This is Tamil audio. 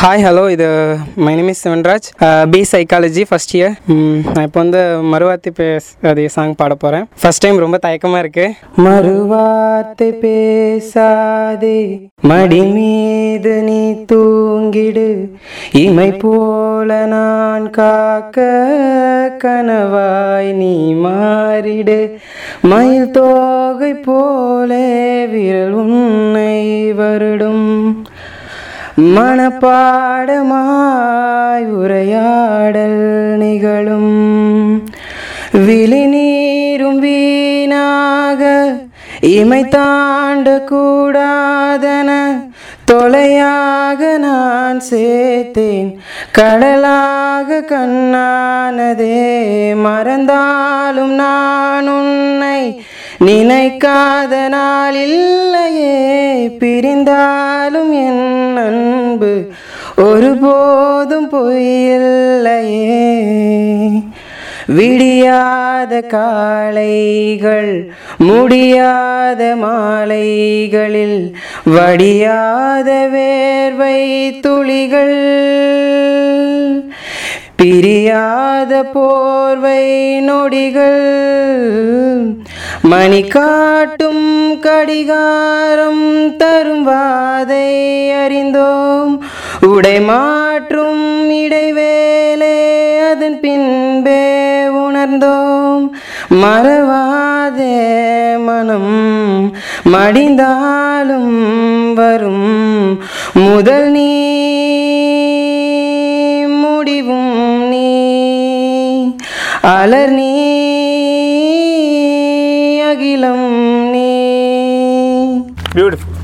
ஹாய் ஹலோ இது my name is B psychology first year நான் இப்போ வந்து மறுவார்த்தை பேஸ் அது சாங் பாட போகிறேன் ஃபர்ஸ்ட் டைம் ரொம்ப தயக்கமாக இருக்கு. மறுவார்த்தை பேசாதே. மடி மீது நீ தூங்கிடு. இமை போல நான் காக்க கனவாய் நீ மாறிடு. மயில் தோகை போலே விரல் உன்னை வருடும். மனப்பாடமாய் உரையாடல் நிகழும். விழிநீரும் வீணாக இமை தாண்ட கூடாதன தொலையாக நான் சேர்த்தேன். கடலாக கண்ணானதே மறந்தாலும் நான் உன்னை நினைக்காத நாள் இல்லையே. பிரிந்தாலும் என் ஒருபோதும் பொய்யில்லையே. விடியாத காளைகள் முடியாத மாலைகளில் வடியாத வேர்வை துளிகள். பிரியாத போர்வை நொடிகள். மணி காட்டும் கடிகாரம் தரும் வாதை அறிந்தோம். உடை மாற்றும் இடைவேளே அதன் பின்பே உணர்ந்தோம். மறவாதே மனம் மடிந்தாலும் வரும் முதல் நீ முடிவும் நீ. அலர் நீ அகிலம் நீ. பியூட்டிஃபுல்